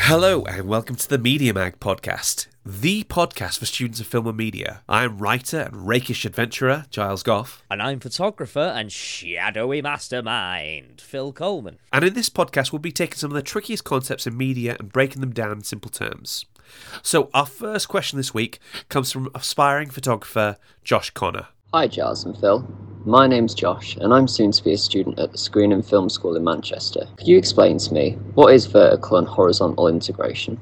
Hello, and welcome to the Media Mag podcast, the podcast for students of film and media. I'm writer and rakish adventurer Giles Goff, And I'm photographer and shadowy mastermind, Phil Coleman. and in this podcast, we'll be taking some of the trickiest concepts in media and breaking them down in simple terms. So, our first question this week comes from aspiring photographer Josh Connor. Hi, Giles and Phil. My name's Josh, and I'm soon to be a student at the Screen and Film School in Manchester. Could you explain to me what is vertical and horizontal integration?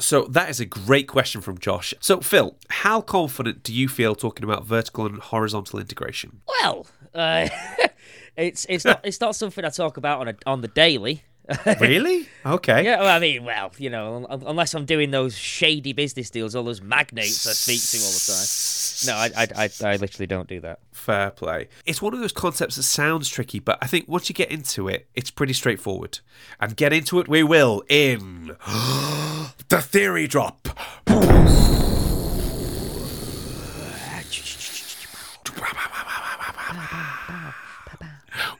So, that is a great question from Josh. So, Phil, how confident do you feel talking about vertical and horizontal integration? Well, uh, it's it's not it's not something I talk about on a, on the daily. Really? Okay. Yeah, well, I mean, well, you know, unless I'm doing those shady business deals, all those magnates I speak to all the time. No, I, I, I, I literally don't do that. Fair play. It's one of those concepts that sounds tricky, but I think once you get into it, it's pretty straightforward. And get into it we will in the theory drop.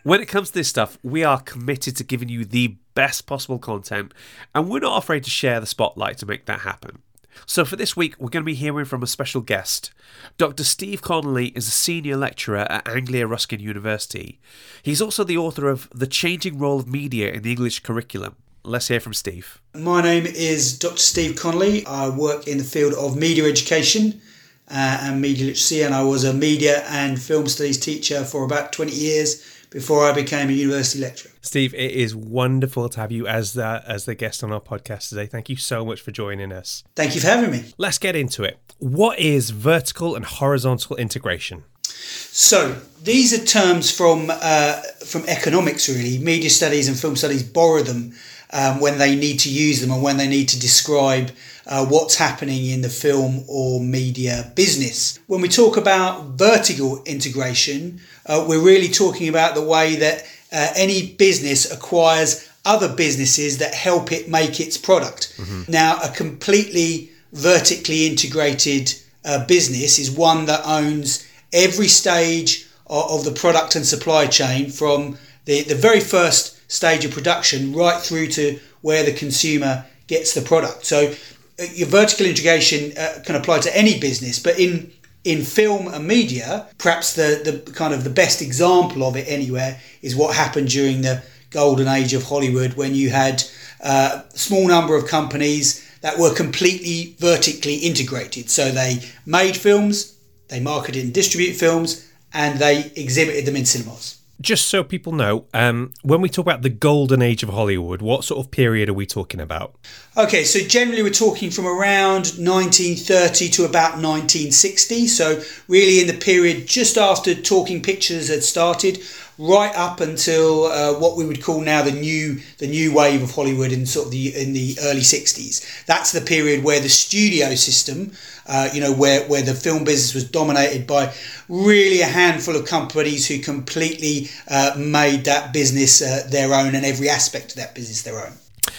When it comes to this stuff, we are committed to giving you the best possible content, and we're not afraid to share the spotlight to make that happen. So, for this week, we're going to be hearing from a special guest. Dr. Steve Connolly is a senior lecturer at Anglia Ruskin University. He's also the author of The Changing Role of Media in the English Curriculum. Let's hear from Steve. My name is Dr. Steve Connolly. I work in the field of media education uh, and media literacy, and I was a media and film studies teacher for about 20 years before I became a university lecturer. Steve, it is wonderful to have you as the, as the guest on our podcast today. Thank you so much for joining us. Thank you for having me. Let's get into it. What is vertical and horizontal integration? So these are terms from uh, from economics, really. Media studies and film studies borrow them um, when they need to use them and when they need to describe uh, what's happening in the film or media business. When we talk about vertical integration, uh, we're really talking about the way that uh, any business acquires other businesses that help it make its product. Now, a completely vertically integrated uh, business is one that owns every stage of, of the product and supply chain from the, the very first stage of production right through to where the consumer gets the product. So your vertical integration uh, can apply to any business, but in in film and media, perhaps the, the kind of the best example of it anywhere is what happened during the golden age of Hollywood when you had uh, a small number of companies that were completely vertically integrated. So they made films, they marketed and distributed films, and they exhibited them in cinemas. Just so people know, um, when we talk about the golden age of Hollywood, what sort of period are we talking about? Okay, so generally we're talking from around 1930 to about 1960. So really in the period just after talking pictures had started, right up until uh, what we would call now the new the new wave of Hollywood in sort of the in the early 60s. That's the period where the studio system, uh, you know, where where the film business was dominated by really a handful of companies who completely uh, made that business uh, their own and every aspect of that business their own.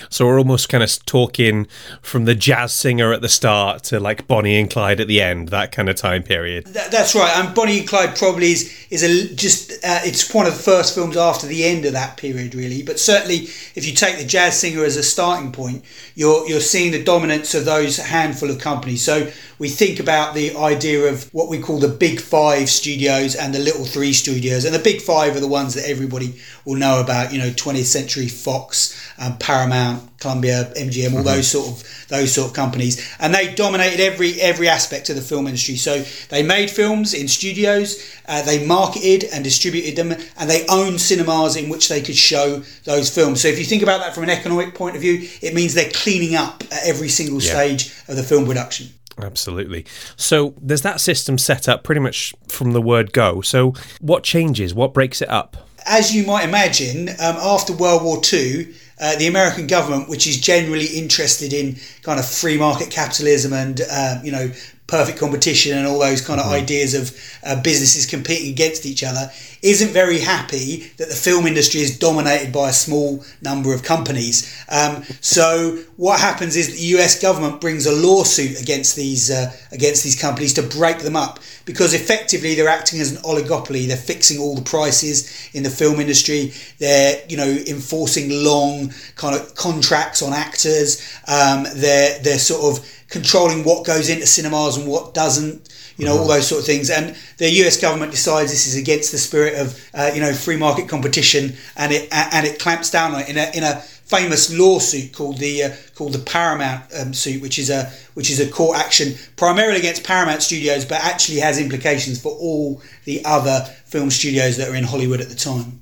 So we're almost kind of talking from the jazz singer at the start to like Bonnie and Clyde at the end, that kind of time period. That, that's right. And Bonnie and Clyde probably is is a just uh, it's one of the first films after the end of that period, really. But certainly, if you take the Jazz Singer as a starting point, you're you're seeing the dominance of those handful of companies. So we think about the idea of what we call the Big Five studios and the Little Three studios, and the Big Five are the ones that everybody will know about. You know, 20th Century Fox, um, Paramount, Columbia, MGM, all those sort of those sort of companies, and they dominated every every aspect of the film industry. So they made films in studios, uh, they marketed and distributed them, and they owned cinemas in which they could show those films. So if you think about that from an economic point of view, it means they're cleaning up at every single Yeah. stage of the film production. Absolutely. So there's that system set up pretty much from the word go. So what changes? What breaks it up? as you might imagine, um, after World War II, uh, the American government, which is generally interested in kind of free market capitalism and uh, you know perfect competition and all those kind of ideas of uh, businesses competing against each other, isn't very happy that the film industry is dominated by a small number of companies. Um, so what happens is the U.S. government brings a lawsuit against these uh, against these companies to break them up because effectively they're acting as an oligopoly. They're fixing all the prices in the film industry. They're you know enforcing long kind of contracts on actors. Um, they're they're sort of controlling what goes into cinemas and what doesn't you know, all those sort of things. And the US government decides this is against the spirit of, uh, you know, free market competition, and it and it clamps down on it in a in a famous lawsuit called the uh, called the Paramount um, suit, which is a which is a court action primarily against Paramount Studios, but actually has implications for all the other film studios that are in Hollywood at the time.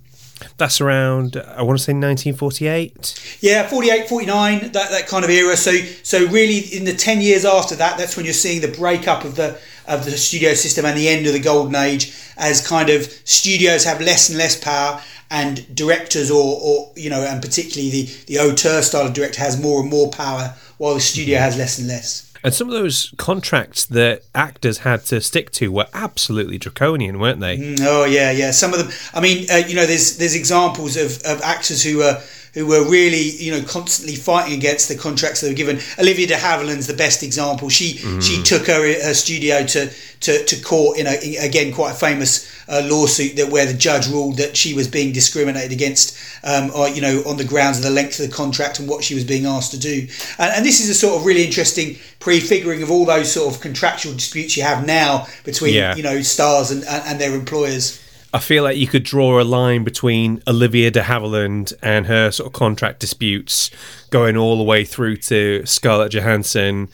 That's around, I want to say 1948. Yeah, 48, 49, that, that kind of era. So so really in the 10 years after that, that's when you're seeing the breakup of the of the studio system and the end of the golden age as kind of studios have less and less power and directors or, or you know and particularly the the auteur style of director has more and more power while the studio mm-hmm. has less and less. And some of those contracts that actors had to stick to were absolutely draconian, weren't they? Mm, Oh yeah, yeah. Some of them. I mean, uh, you know, there's there's examples of, of actors who are who were really you know constantly fighting against the contracts they were given. Olivia de Havilland's the best example. She she took her her studio to to, to court in a in, again quite a famous uh, lawsuit that where the judge ruled that she was being discriminated against, um, or you know on the grounds of the length of the contract and what she was being asked to do. And, and this is a sort of really interesting prefiguring of all those sort of contractual disputes you have now between Yeah. you know stars and, and, and their employers. I feel like you could draw a line between Olivia de Havilland and her sort of contract disputes going all the way through to Scarlett Johansson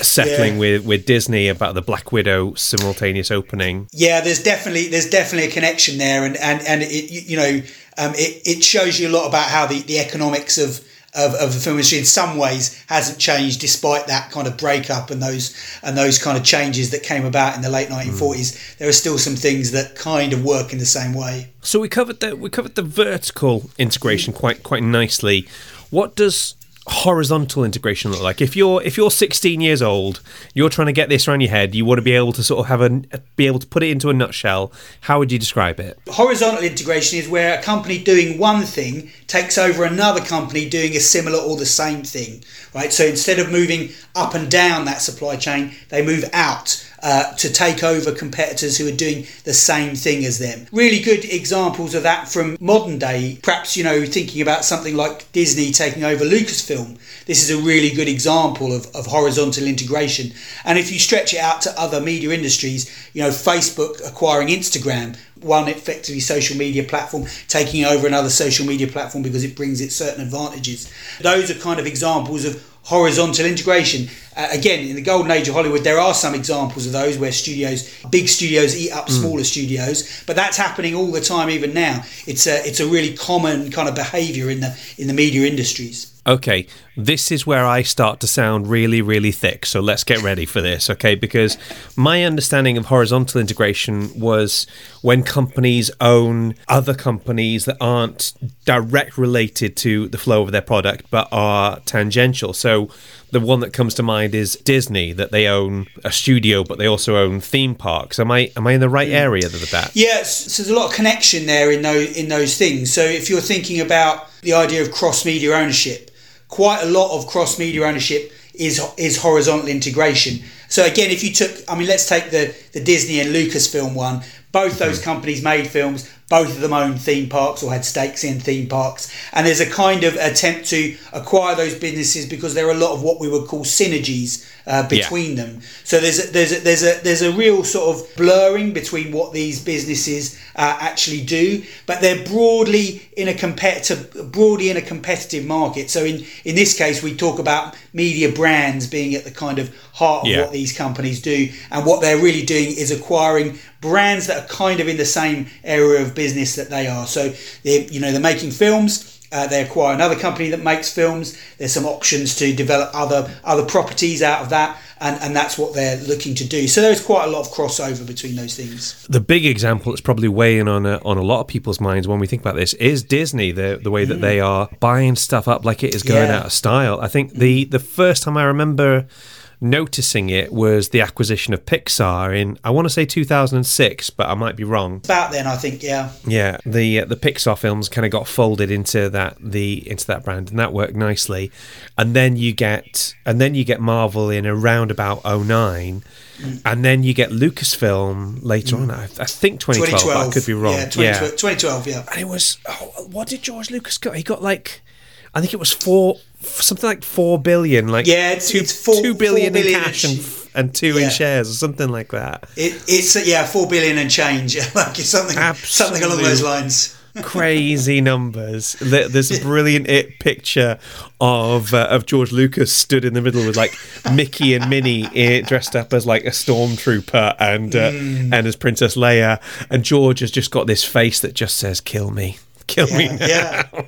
settling Yeah. with, with Disney about the Black Widow simultaneous opening. Yeah, there's definitely there's definitely a connection there, and and and it you you know um, it it shows you a lot about how the the economics of. Of, of the film industry in some ways hasn't changed despite that kind of breakup and those and those kind of changes that came about in the late hmm. 1940s there are still some things that kind of work in the same way So we covered the we covered the vertical integration quite quite nicely. What does horizontal integration look like? If you're if you're 16 years old, you're trying to get this around your head. You want to be able to sort of have a be able to put it into a nutshell. How would you describe it? horizontal integration is where a company doing one thing takes over another company doing a similar or the same thing right so instead of moving up and down that supply chain they move out uh, to take over competitors who are doing the same thing as them. Really good examples of that from modern day. Perhaps, you know, thinking about something like Disney taking over Lucasfilm. This is a really good example of, of horizontal integration. And if you stretch it out to other media industries, you know, Facebook acquiring Instagram, one effectively social media platform taking over another social media platform because it brings it certain advantages. Those are kind of examples of horizontal integration. Uh, again, in the golden age of Hollywood, there are some examples of those where studios, big studios, eat up smaller studios, but that's happening all the time. Even now, it's a it's a really common kind of behaviour in the in the media industries. Okay, this is where I start to sound really, really thick. So let's get ready for this, okay? Because my understanding of horizontal integration was when companies own other companies that aren't direct related to the flow of their product but are tangential. So the one that comes to mind is Disney, that they own a studio but they also own theme parks. Am I am I in the right mm. area with that? Yes, so there's a lot of connection there in those in those things. So if you're thinking about the idea of cross media ownership, quite a lot of cross media ownership is is horizontal integration. So again, if you took, I mean, let's take the the Disney and Lucasfilm one. Both those companies made films. Both of them owned theme parks or had stakes in theme parks, and there's a kind of attempt to acquire those businesses because there are a lot of what we would call synergies uh, between them. So there's a, there's a, there's a there's a real sort of blurring between what these businesses uh, actually do, but they're broadly in a competitive broadly in a competitive market. So in in this case, we talk about media brands being at the kind of heart of Yeah. what these companies do, and what they're really doing is acquiring brands that are kind of in the same area of business that they are. So they you know they're making films. Uh, they acquire another company that makes films. There's some options to develop other other properties out of that, and, and that's what they're looking to do. So there's quite a lot of crossover between those things. the big example that's probably weighing on a, on a lot of people's minds when we think about this is Disney. The the way that they are buying stuff up like it is going Yeah. out of style. I think the the first time I remember noticing it was the acquisition of Pixar in I want to say 2006, but I might be wrong. About then, I think, yeah. Yeah, the uh, the Pixar films kind of got folded into that the into that brand, and that worked nicely. And then you get and then you get Marvel in around about 09, and then you get Lucasfilm later on. I, I think 2012, 2012. I could be wrong. Yeah, 2012, 2012 yeah. and it was oh, what did George Lucas got? He got like I think it was four something like four billion, like Yeah, it's- two, it's four- two billion four in cash and, sh- and two Yeah. in shares or something like that. It, it's, yeah, 4 billion and change. like it's something, something along those lines. Crazy numbers. There- There's a brilliant it picture of uh, of George Lucas stood in the middle with like Mickey and Minnie eh, dressed up as like a stormtrooper and uh, Mm. and as Princess Leia, and George has just got this face that just says "Kill me, kill me." Yeah, yeah.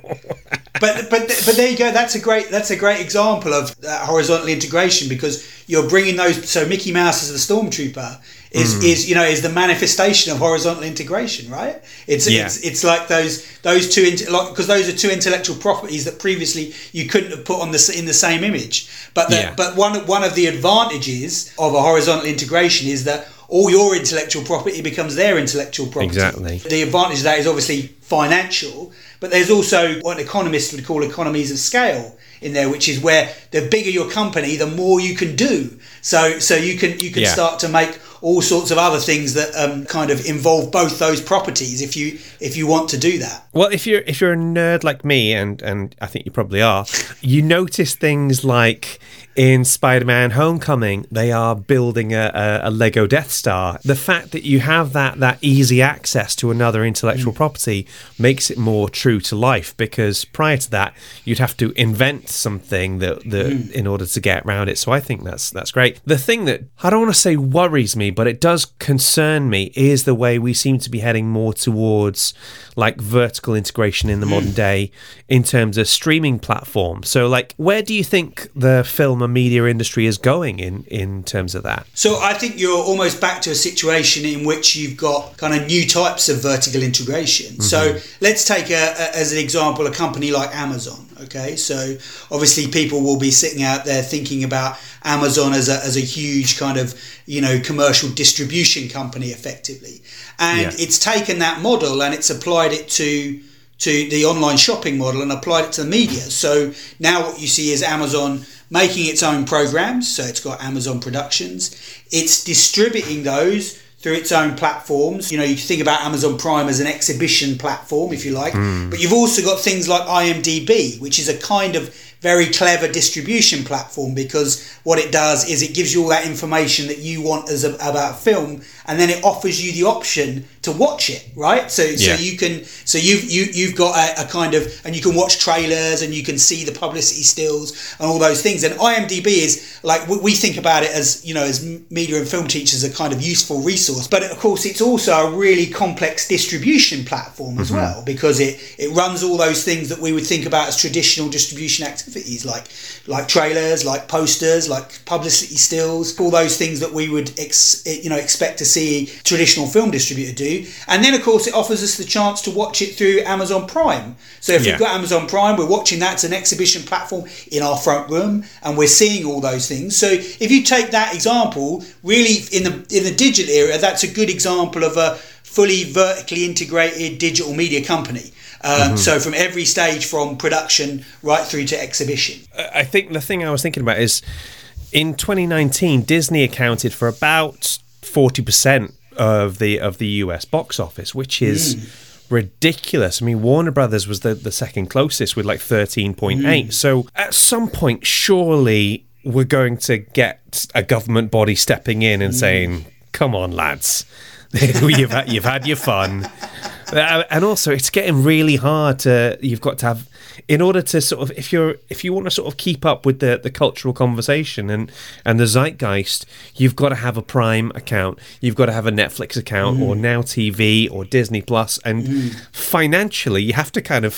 but but but there you go. That's a great that's a great example of horizontal integration because you're bringing those. So Mickey Mouse as the stormtrooper is mm. is you know is the manifestation of horizontal integration, right? It's Yeah. it's it's like those those two because like, those are two intellectual properties that previously you couldn't have put on the in the same image. But the, Yeah. but one one of the advantages of a horizontal integration is that all your intellectual property becomes their intellectual property. Exactly. The advantage of that is obviously financial, but there's also what economists would call economies of scale in there, which is where the bigger your company, the more you can do. So so you can you can Yeah. start to make all sorts of other things that um, kind of involve both those properties if you if you want to do that. Well, if you're if you're a nerd like me, and and I think you probably are, you notice things like in Spider-Man: Homecoming, they are building a, a, a Lego Death Star. The fact that you have that that easy access to another intellectual mm. property makes it more true to life. Because prior to that, you'd have to invent something that that mm. in order to get around it. So I think that's that's great. The thing that I don't want to say worries me, but it does concern me, is the way we seem to be heading more towards like vertical integration in the mm. modern day in terms of streaming platforms. So, like, where do you think the film media industry is going in in terms of that? So I think you're almost back to a situation in which you've got kind of new types of vertical integration. Mm-hmm. So let's take a, a, as an example a company like Amazon. Okay, so obviously people will be sitting out there thinking about Amazon as a, as a huge kind of you know commercial distribution company effectively, and Yeah. it's taken that model and it's applied it to to the online shopping model and applied it to the media. So now what you see is Amazon making its own programs. So it's got Amazon Productions. It's distributing those through its own platforms. You know, you think about Amazon Prime as an exhibition platform, if you like. Hmm. But you've also got things like IMDb, which is a kind of very clever distribution platform because what it does is it gives you all that information that you want as a, about film and then it offers you the option to watch it right? So Yeah. so you can so you've you, you've got a, a kind of and you can watch trailers and you can see the publicity stills and all those things. And imdb is like we, we think about it as you know as media and film teachers a kind of useful resource. But of course it's also a really complex distribution platform as mm-hmm. well because it it runs all those things that we would think about as traditional distribution activities like like trailers like posters like publicity stills all those things that we would ex, you know expect to see traditional film distributor do and then of course it offers us the chance to watch it through amazon prime. So if Yeah. we've got amazon prime we're watching that it's an exhibition platform in our front room and we're seeing all those things. So if you take that example really in the in the digital era that's a good example of a fully vertically integrated digital media company. Um, so from every stage from production right through to exhibition. I think the thing I was thinking about is in 2019, Disney accounted for about 40% of the of the US box office, which is hmm. ridiculous. I mean, Warner Brothers was the, the second closest with like 13.8. Hmm. So at some point, surely we're going to get a government body stepping in and hmm. saying, "Come on, lads, you've had, you've had your fun." Uh, and also it's getting really hard to you've got to have in order to sort of if you're if you want to sort of keep up with the the cultural conversation and and the zeitgeist you've got to have a prime account you've got to have a netflix account or now tv or disney plus and financially you have to kind of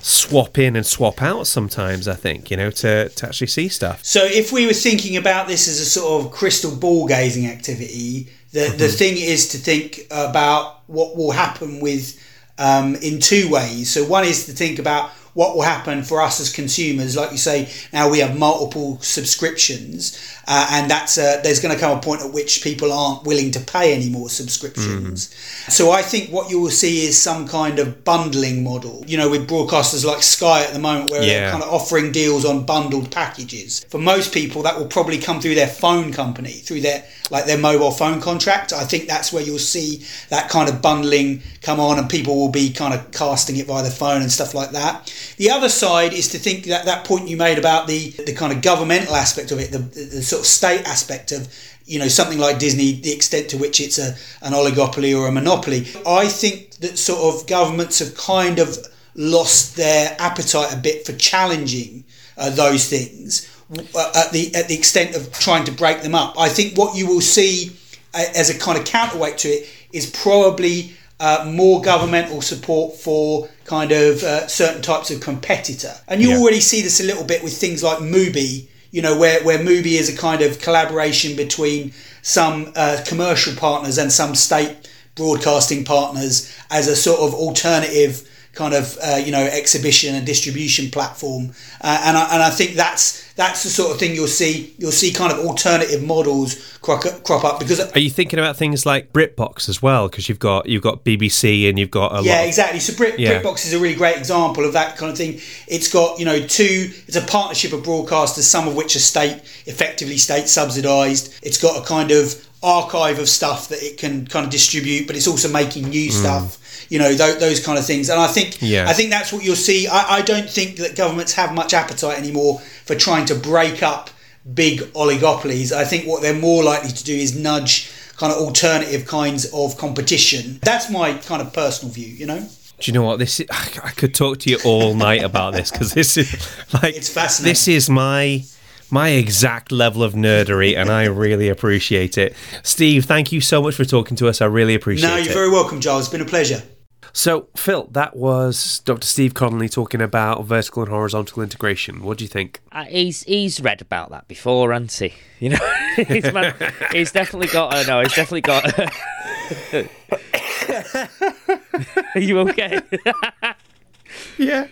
swap in and swap out sometimes i think you know to to actually see stuff So if we were thinking about this as a sort of crystal ball gazing activity, the, Mm-hmm. the thing is to think about what will happen with um, in two ways. So one is to think about what will happen for us as consumers, like you say, now we have multiple subscriptions, uh, and that's uh, there's going to come a point at which people aren't willing to pay any more subscriptions. Mm. So I think what you will see is some kind of bundling model. You know, with broadcasters like Sky at the moment, where yeah. they're kind of offering deals on bundled packages. For most people, that will probably come through their phone company, through their like their mobile phone contract. I think that's where you'll see that kind of bundling come on, and people will be kind of casting it via the phone and stuff like that. The other side is to think that that point you made about the the kind of governmental aspect of it, the, the sort of state aspect of you know something like Disney, the extent to which it's a an oligopoly or a monopoly. I think that sort of governments have kind of lost their appetite a bit for challenging uh, those things at the at the extent of trying to break them up. I think what you will see uh, as a kind of counterweight to it is probably uh, more governmental support for kind of uh, certain types of competitor. And you yeah. already see this a little bit with things like Mubi, you know, where, where Mubi is a kind of collaboration between some uh, commercial partners and some state broadcasting partners as a sort of alternative kind of uh, you know exhibition and distribution platform, uh, and I, and I think that's that's the sort of thing you'll see you'll see kind of alternative models crop, crop up because are you thinking about things like BritBox as well? Because you've got you've got BBC and you've got a lot, yeah lot exactly. So Brit, yeah. BritBox is a really great example of that kind of thing. It's got you know two it's a partnership of broadcasters some of which are state effectively state subsidized. It's got a kind of archive of stuff that it can kind of distribute but it's also making new mm. stuff you know th- those kind of things and i think yeah. i think that's what you'll see I, I don't think that governments have much appetite anymore for trying to break up big oligopolies i think what they're more likely to do is nudge kind of alternative kinds of competition that's my kind of personal view you know do you know what this is i could talk to you all night about this because this is like it's fascinating this is my my exact level of nerdery, and I really appreciate it. Steve, thank you so much for talking to us. I really appreciate it. No, you're it. very welcome, Giles. It's been a pleasure. So, Phil, that was Dr. Steve Connolly talking about vertical and horizontal integration. What do you think? Uh, he's he's read about that before, hasn't he? You know, he's, man, he's definitely got. Uh, no, he's definitely got. Are you okay? yeah.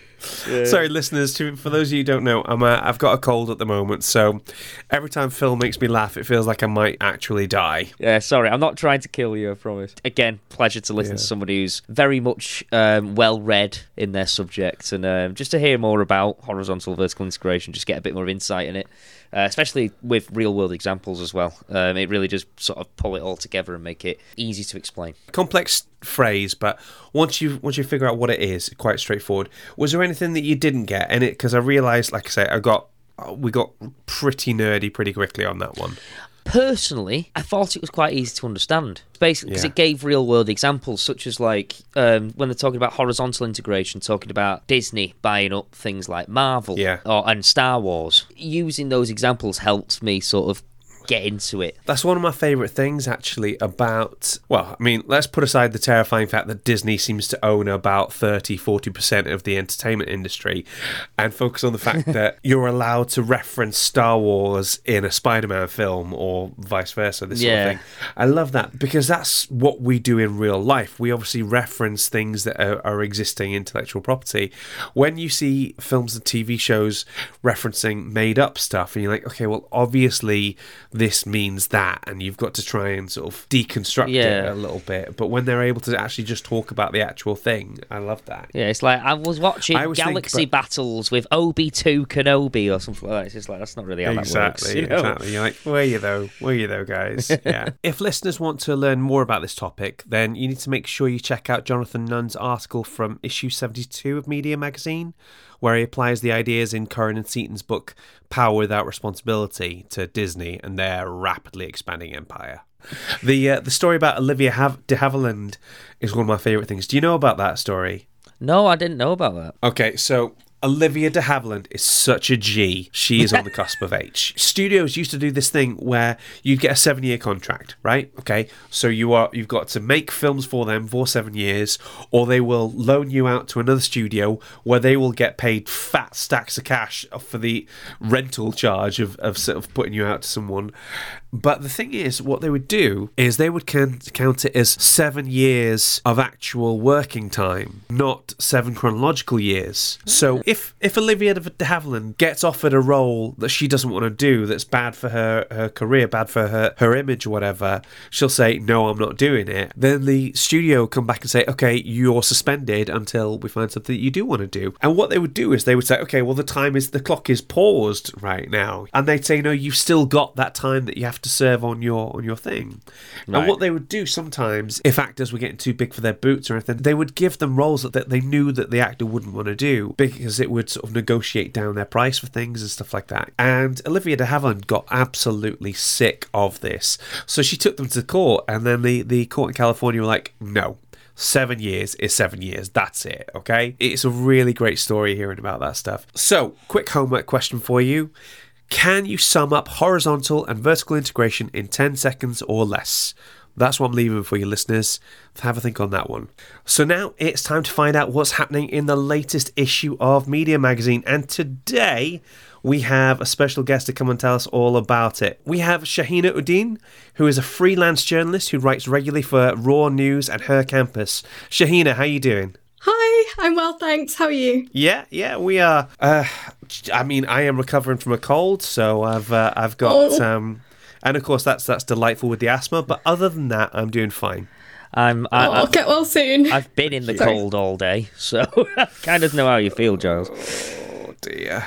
Yeah. Sorry, listeners. To, for those of you who don't know, I'm uh, I've got a cold at the moment, so every time Phil makes me laugh, it feels like I might actually die. Yeah, sorry, I'm not trying to kill you. I promise. Again, pleasure to listen yeah. to somebody who's very much um, well read in their subject, and um, just to hear more about horizontal vertical integration, just get a bit more insight in it uh, especially with real world examples as well. Um, it really just sort of pull it all together and make it easy to explain. Complex phrase, but once you once you figure out what it is, quite straightforward. Was there anything that you didn't get? And it because I realised, like I say, I got we got pretty nerdy pretty quickly on that one. Personally, I thought it was quite easy to understand. Basically, because yeah. it gave real world examples, such as like um, when they're talking about horizontal integration, talking about Disney buying up things like Marvel yeah. or, and Star Wars. Using those examples helped me sort of get into it. That's one of my favourite things, actually, about. Well, I mean, let's put aside the terrifying fact that Disney seems to own about 30 40% of the entertainment industry and focus on the fact that you're allowed to reference Star Wars in a Spider Man film or vice versa, this yeah. sort of thing. I love that because that's what we do in real life. We obviously reference things that are, are existing intellectual property. When you see films and TV shows referencing made up stuff, and you're like, okay, well, obviously this means that, and you've got to try and sort of deconstruct yeah. it a little bit. But when they're able to actually just talk about the actual thing, I love that. Yeah, it's like I was watching I Galaxy think, but... Battles with Obi Two Kenobi or something like that. It's just like that's not really how exactly, that works. You know? Exactly. You're like, where are you though? Where are you though, guys? yeah. if listeners want to learn more about this topic, then you need to make sure you check out Jonathan Nunn's article from issue 72 of Media Magazine where he applies the ideas in Curran and Seaton's book Power Without Responsibility to Disney and their rapidly expanding empire. The uh, the story about Olivia Hav- de Havilland is one of my favourite things. Do you know about that story? No, I didn't know about that. Okay, so Olivia de Havilland is such a G. She is on the cusp of H. Studios used to do this thing where you'd get a seven year contract, right? Okay, so you are you've got to make films for them for seven years, or they will loan you out to another studio where they will get paid fat stacks of cash for the rental charge of, of sort of putting you out to someone. But the thing is, what they would do is they would count, it as seven years of actual working time, not seven chronological years. So if if Olivia de Havilland gets offered a role that she doesn't want to do, that's bad for her her career, bad for her her image, or whatever, she'll say no, I'm not doing it. Then the studio will come back and say, okay, you're suspended until we find something that you do want to do. And what they would do is they would say, okay, well the time is the clock is paused right now, and they'd say, no, you've still got that time that you have to serve on your on your thing. Right. And what they would do sometimes, if actors were getting too big for their boots or anything, they would give them roles that, that they knew that the actor wouldn't want to do because it would sort of negotiate down their price for things and stuff like that. And Olivia de Havilland got absolutely sick of this, so she took them to court, and then the the court in California were like, no. Seven years is seven years. That's it. Okay. It's a really great story hearing about that stuff. So, quick homework question for you. Can you sum up horizontal and vertical integration in 10 seconds or less? That's what I'm leaving for you listeners. Have a think on that one. So now it's time to find out what's happening in the latest issue of Media Magazine. And today we have a special guest to come and tell us all about it. We have Shaheena Uddin, who is a freelance journalist who writes regularly for Raw News and Her Campus. Shaheena, how are you doing? Hi, I'm well, thanks. How are you? Yeah, yeah, we are. Uh, I mean, I am recovering from a cold, so I've uh, I've got, Oh. um, and of course that's that's delightful with the asthma. But other than that, I'm doing fine. I'm. I, Oh, I'll get well soon. I've been in the Sorry. cold all day, so I kind of know how you feel, Giles. Oh dear.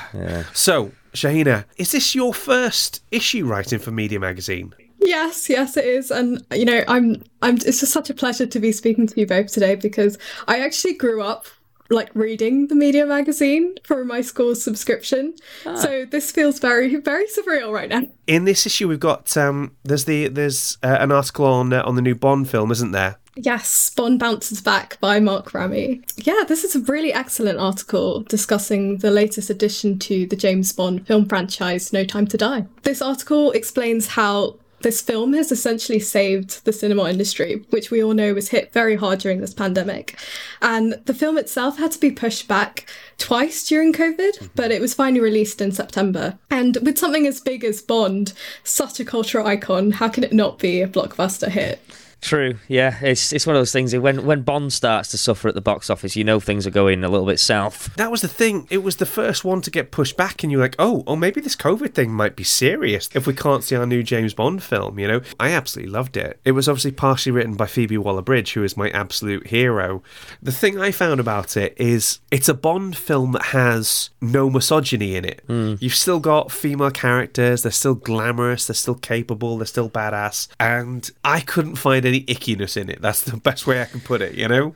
So, Shaheena, is this your first issue writing for Media Magazine? Yes, yes, it is, and you know, I'm, I'm. It's just such a pleasure to be speaking to you both today because I actually grew up like reading the media magazine for my school's subscription, so this feels very, very surreal right now. In this issue, we've got um, there's the there's uh, an article on uh, on the new Bond film, isn't there? Yes, Bond Bounces Back by Mark Ramy. Yeah, this is a really excellent article discussing the latest addition to the James Bond film franchise, No Time to Die. This article explains how this film has essentially saved the cinema industry, which we all know was hit very hard during this pandemic. And the film itself had to be pushed back twice during COVID, mm-hmm. but it was finally released in September. And with something as big as Bond, such a cultural icon, how can it not be a blockbuster hit? True. Yeah, it's it's one of those things. When when Bond starts to suffer at the box office, you know things are going a little bit south. That was the thing. It was the first one to get pushed back, and you're like, oh, oh, maybe this COVID thing might be serious if we can't see our new James Bond film. You know, I absolutely loved it. It was obviously partially written by Phoebe Waller-Bridge, who is my absolute hero. The thing I found about it is it's a Bond film that has no misogyny in it. Hmm. You've still got female characters. They're still glamorous. They're still capable. They're still badass. And I couldn't find any ickiness in it. That's the best way I can put it. You know.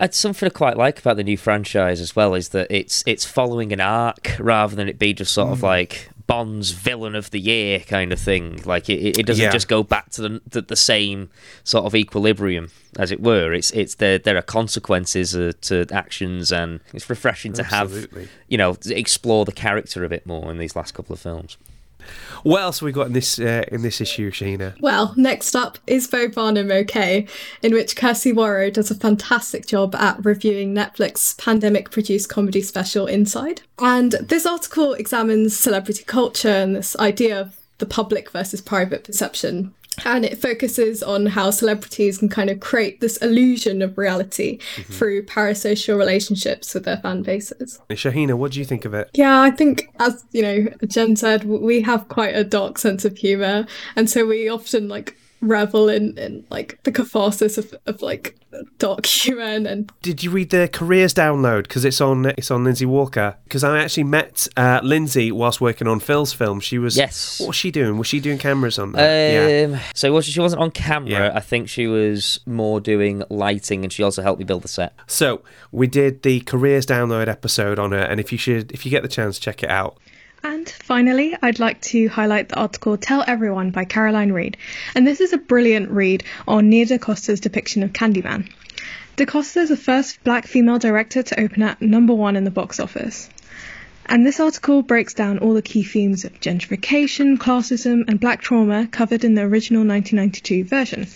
It's something I quite like about the new franchise as well is that it's it's following an arc rather than it be just sort of like Bond's villain of the year kind of thing. Like it, it doesn't Yeah. just go back to the, the the same sort of equilibrium as it were. It's it's there there are consequences uh, to actions and it's refreshing to Absolutely. have you know explore the character a bit more in these last couple of films. What else have we got in this uh, in this issue, Sheena? Well, next up is Bo Burnham OK, in which Kirsty Warrow does a fantastic job at reviewing Netflix pandemic produced comedy special Inside. And this article examines celebrity culture and this idea of the public versus private perception. And it focuses on how celebrities can kind of create this illusion of reality mm-hmm. through parasocial relationships with their fan bases. Shaheena, what do you think of it? Yeah, I think as you know, Jen said, we have quite a dark sense of humor, and so we often like revel in, in like the catharsis of, of like dark humor and, and Did you read the careers download? Because it's on it's on Lindsay Walker. Because I actually met uh, Lindsay whilst working on Phil's film. She was Yes. What was she doing? Was she doing cameras on that? yeah. Um, so was she wasn't on camera. Yeah. I think she was more doing lighting, and she also helped me build the set. So we did the careers download episode on her, and if you should, if you get the chance, check it out. And finally, I'd like to highlight the article Tell Everyone by Caroline Reed. And this is a brilliant read on Nia DaCosta's depiction of Candyman. DaCosta is the first black female director to open at number one in the box office. And this article breaks down all the key themes of gentrification, classism, and black trauma covered in the original 1992 version.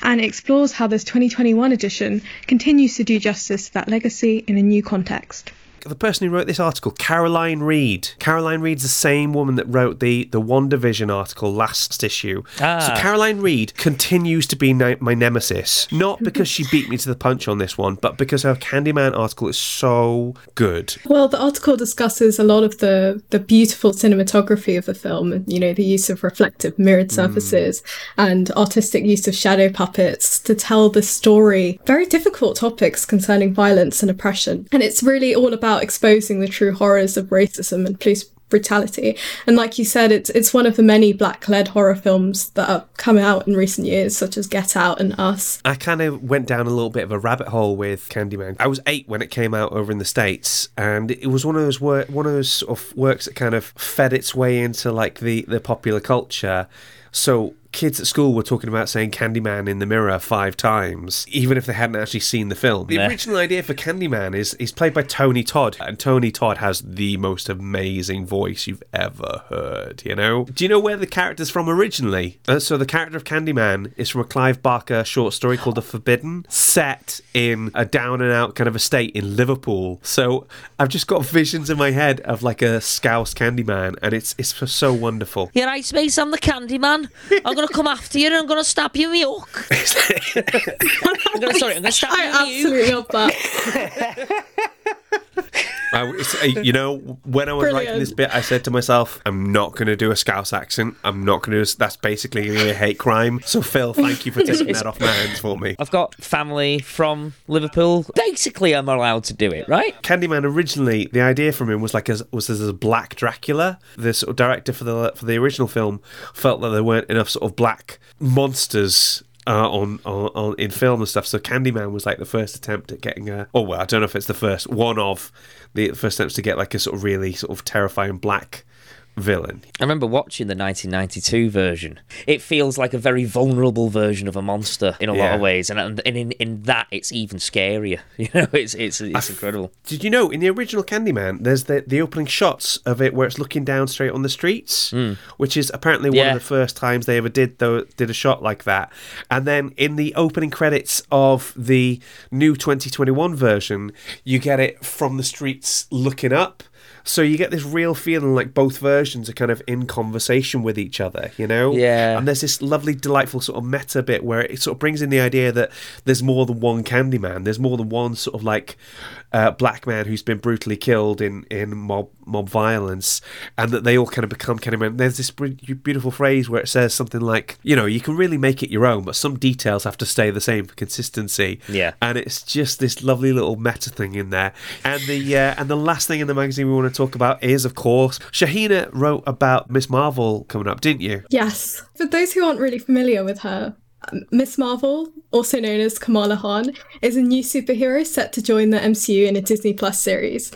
And explores how this 2021 edition continues to do justice to that legacy in a new context. The person who wrote this article, Caroline Reed. Caroline Reed's the same woman that wrote the the WandaVision article last issue. Ah. So Caroline Reed continues to be ni- my nemesis, not because she beat me to the punch on this one, but because her Candyman article is so good. Well, the article discusses a lot of the the beautiful cinematography of the film, and you know the use of reflective mirrored surfaces and artistic use of shadow puppets to tell the story. Very difficult topics concerning violence and oppression, and it's really all about exposing the true horrors of racism and police brutality. And like you said, it's it's one of the many black-led horror films that have come out in recent years, such as Get Out and Us. I kind of went down a little bit of a rabbit hole with Candyman. I was eight when it came out over in the states, and it was one of those work, one of those sort of works that kind of fed its way into like the the popular culture. So kids at school were talking about saying Candyman in the mirror five times, even if they hadn't actually seen the film. The original idea for Candyman is is played by Tony Todd, and Tony Todd has the most amazing voice you've ever heard. You know? Do you know where the character's from originally? Uh, so the character of Candyman is from a Clive Barker short story called The Forbidden, set in a down and out kind of estate in Liverpool. So I've just got visions in my head of like a Scouse Candyman, and it's it's so wonderful. You're right, Space. I'm the candy man. I'm gonna come after you and I'm gonna stab you in the hook. I'm gonna sorry, I'm gonna stab you in I the hook. absolutely love that. I, you know, when I was writing this bit, I said to myself, "I'm not going to do a Scouse accent. I'm not going to. That's basically a hate crime." So, Phil, thank you for taking that off my hands for me. I've got family from Liverpool. Basically, I'm allowed to do it, right? Candyman originally, the idea from him was like as was as a black Dracula. The sort of director for the for the original film felt that there weren't enough sort of black monsters. Uh, on, on on in film and stuff, so Candyman was like the first attempt at getting a. Oh well, I don't know if it's the first one of the first attempts to get like a sort of really sort of terrifying black villain. I remember watching the 1992 version. It feels like a very vulnerable version of a monster in a lot of ways, and and in, in that it's even scarier. You know, it's it's it's incredible. Did you know in the original Candyman, there's the the opening shots of it where it's looking down straight on the streets, hmm. which is apparently one. Yeah. of the first times they ever did though did a shot like that. And then in the opening credits of the new 2021 version, you get it from the streets looking up. So you get this real feeling like both versions are kind of in conversation with each other, you know? Yeah. And there's this lovely, delightful sort of meta bit where it sort of brings in the idea that there's more than one Candyman. There's more than one sort of like uh, black man who's been brutally killed in in mob mob violence, and that they all kind of become Candyman. There's this beautiful phrase where it says something like, you know, you can really make it your own, but some details have to stay the same for consistency. Yeah. And it's just this lovely little meta thing in there. And the uh, and the last thing in the magazine we want to talk about is, of course, Shaheena wrote about Miss Marvel coming up, didn't you? Yes. For those who aren't really familiar with her, Miss Marvel, also known as Kamala Khan, is a new superhero set to join the MCU in a Disney Plus series.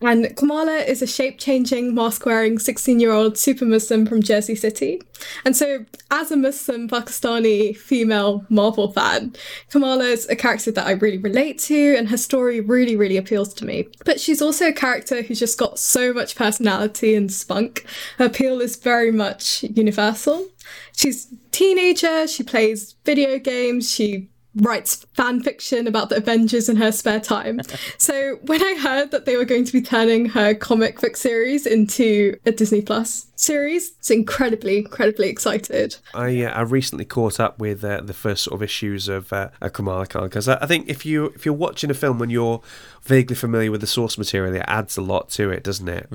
And Kamala is a shape changing, mask wearing 16 year old super Muslim from Jersey City. And so, as a Muslim Pakistani female Marvel fan, Kamala is a character that I really relate to, and her story really, really appeals to me. But she's also a character who's just got so much personality and spunk. Her appeal is very much universal. She's a teenager, she plays video games, she writes fan fiction about the Avengers in her spare time. so when I heard that they were going to be turning her comic book series into a Disney Plus series, it's incredibly, incredibly excited. I uh, I recently caught up with uh, the first sort of issues of uh, of Kamala Khan because I, I think if you if you're watching a film when you're vaguely familiar with the source material, it adds a lot to it, doesn't it?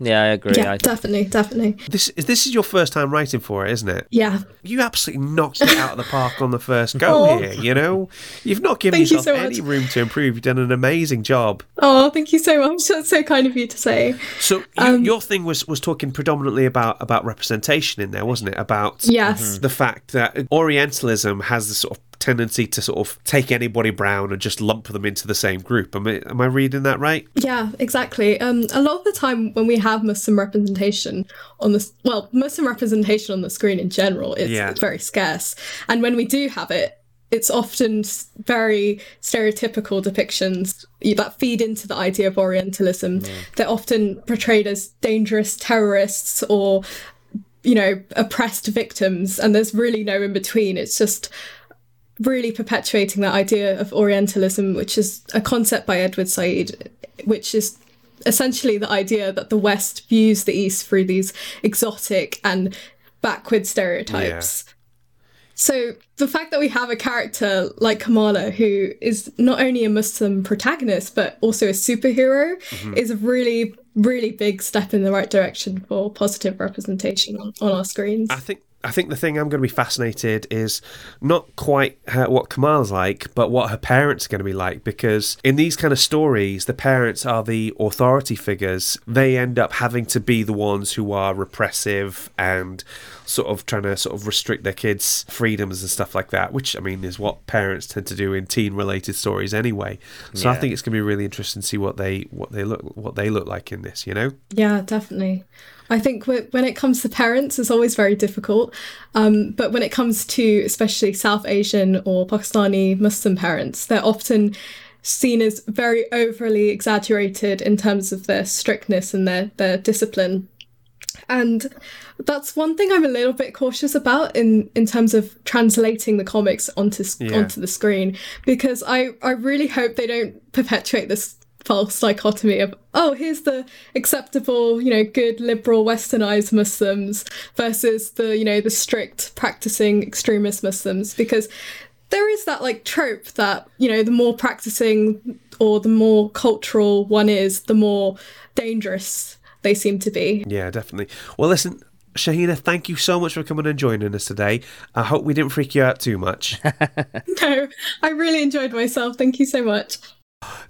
Yeah, I agree. Yeah, I, definitely, definitely. This is this is your first time writing for it, isn't it? Yeah. You absolutely knocked it out of the park on the first go Oh. here. You know, you've not given Thank you yourself so any much. room to improve. You've done an amazing job. Oh, thank you so much. That's so kind of you to say. So you, Um, your thing was was talking predominantly about about representation in there, wasn't it? About Yes. the fact that Orientalism has this sort of tendency to sort of take anybody brown and just lump them into the same group. Am I, am I reading that right? Yeah, exactly. Um, a lot of the time when we have Muslim representation on the well, Muslim representation on the screen in general is Yeah. very scarce, and when we do have it, it's often very stereotypical depictions that feed into the idea of Orientalism. They're often portrayed as dangerous terrorists or, you know, oppressed victims, and there's really no in between. It's just really perpetuating that idea of Orientalism, which is a concept by Edward Said, which is essentially the idea that the West views the East through these exotic and backward stereotypes. So the fact that we have a character like Kamala who is not only a Muslim protagonist but also a superhero mm-hmm. is a really really big step in the right direction for positive representation on, on our screens. I think I think the thing I'm going to be fascinated is not quite her, what Kamal's like, but what her parents are going to be like. Because in these kind of stories, the parents are the authority figures. They end up having to be the ones who are repressive and sort of trying to sort of restrict their kids' freedoms and stuff like that. Which I mean is what parents tend to do in teen-related stories anyway. So I think it's going to be really interesting to see what they what they look what they look like in this. You know. Yeah, definitely. I think when it comes to parents, it's always very difficult. Um, but when it comes to especially South Asian or Pakistani Muslim parents, they're often seen as very overly exaggerated in terms of their strictness and their, their discipline. And that's one thing I'm a little bit cautious about in, in terms of translating the comics onto Yeah. onto the screen because I, I really hope they don't perpetuate this false dichotomy of oh here's the acceptable you know good liberal westernized muslims versus the you know the strict practicing extremist muslims because there is that like trope that you know the more practicing or the more cultural one is the more dangerous they seem to be Yeah, definitely. Well, listen, Shaheena, thank you so much for coming and joining us today. I hope we didn't freak you out too much. no i really enjoyed myself thank you so much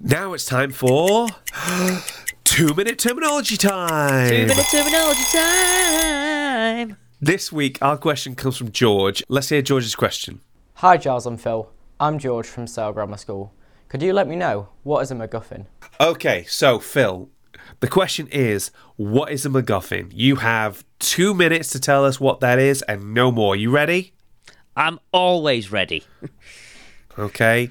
now it's time for two minute terminology time. Two minute terminology time. This week, our question comes from George. Let's hear George's question. Hi, Giles and Phil. I'm George from Sale Grammar School. Could you let me know what is a MacGuffin? Okay, so Phil, the question is what is a MacGuffin? You have two minutes to tell us what that is and no more. You ready? I'm always ready. Okay.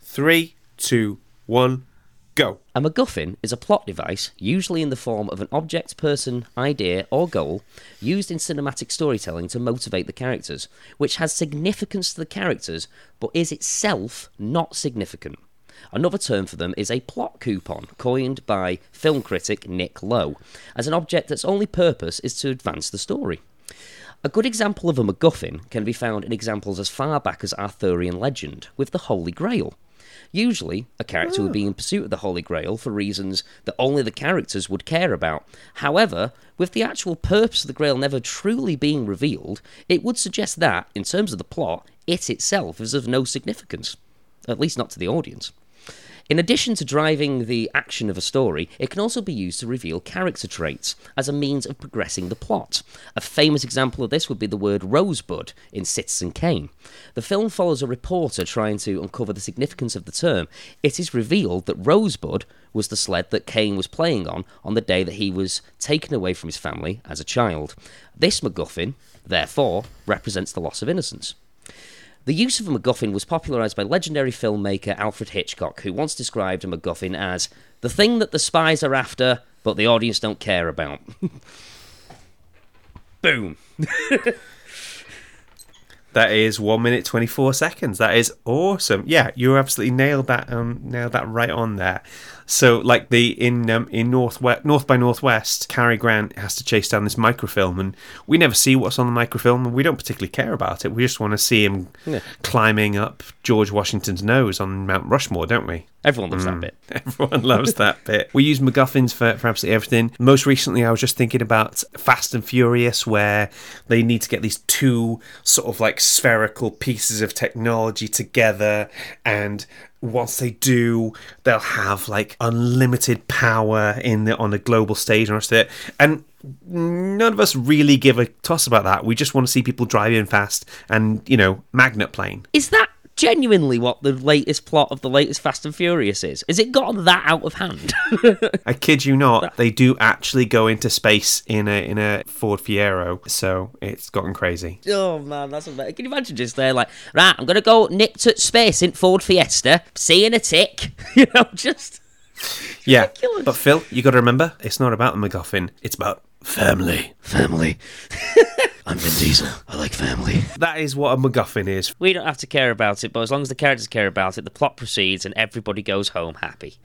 Three, two, one, go. A MacGuffin is a plot device, usually in the form of an object, person, idea, or goal, used in cinematic storytelling to motivate the characters, which has significance to the characters but is itself not significant. Another term for them is a plot coupon, coined by film critic Nick Lowe, as an object that's only purpose is to advance the story. A good example of a MacGuffin can be found in examples as far back as Arthurian legend, with the Holy Grail. Usually, a character would be in pursuit of the Holy Grail for reasons that only the characters would care about. However, with the actual purpose of the Grail never truly being revealed, it would suggest that, in terms of the plot, it itself is of no significance. At least not to the audience. In addition to driving the action of a story, it can also be used to reveal character traits as a means of progressing the plot. A famous example of this would be the word rosebud in Citizen Kane. The film follows a reporter trying to uncover the significance of the term. It is revealed that Rosebud was the sled that Kane was playing on on the day that he was taken away from his family as a child. This MacGuffin, therefore, represents the loss of innocence. The use of a MacGuffin was popularised by legendary filmmaker Alfred Hitchcock, who once described a MacGuffin as the thing that the spies are after, but the audience don't care about. Boom. That is one minute twenty four seconds. That is awesome. Yeah, you absolutely nailed that. Um, nailed that right on there. So, like the in um, in North North by Northwest, Cary Grant has to chase down this microfilm, and we never see what's on the microfilm, and we don't particularly care about it. We just want to see him climbing up George Washington's nose on Mount Rushmore, don't we? Everyone loves that bit. Everyone loves that bit. We use MacGuffins for, for absolutely everything. Most recently, I was just thinking about Fast and Furious, where they need to get these two sort of like spherical pieces of technology together, and once they do, they'll have like unlimited power in the, on a global stage and it. And none of us really give a toss about that. We just want to see people driving fast and you know magnet plane. Is that genuinely what the latest plot of the latest Fast and Furious is? Has it gotten that out of hand? I kid you not, they do actually go into space in a in a Ford Fiero, so it's gotten crazy. oh man, that's amazing. Can you imagine just there like, right, I'm gonna go nick to space in Ford Fiesta, seeing a tick. you know, just Yeah, Ridiculous. but Phil, you got to remember, it's not about the MacGuffin; it's about family. family. I'm Vin Diesel. I like family. That is what a MacGuffin is. We don't have to care about it, but as long as the characters care about it, the plot proceeds and everybody goes home happy.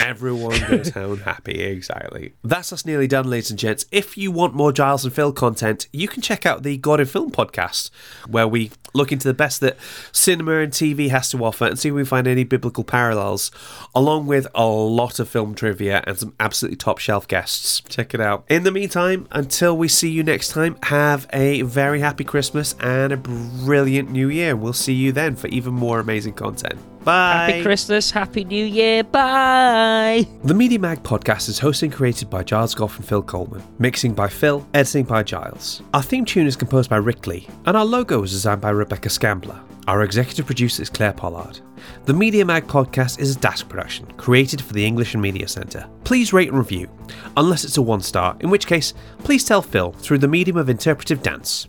Everyone goes home happy, exactly. That's us nearly done, ladies and gents. If you want more Giles and Phil content, you can check out the God in Film podcast, where we look into the best that cinema and TV has to offer and see if we find any biblical parallels, along with a lot of film trivia and some absolutely top shelf guests. Check it out. In the meantime, until we see you next time, have a very happy Christmas and a brilliant new year. We'll see you then for even more amazing content. Bye. Happy Christmas, Happy New Year, bye! The Media Mag podcast is hosted and created by Giles Goff and Phil Coleman, mixing by Phil, editing by Giles. Our theme tune is composed by Rick Lee, and our logo is designed by Rebecca Scambler. Our executive producer is Claire Pollard. The Media Mag podcast is a Dask production, created for the English and Media Centre. Please rate and review, unless it's a one star, in which case, please tell Phil through the medium of interpretive dance.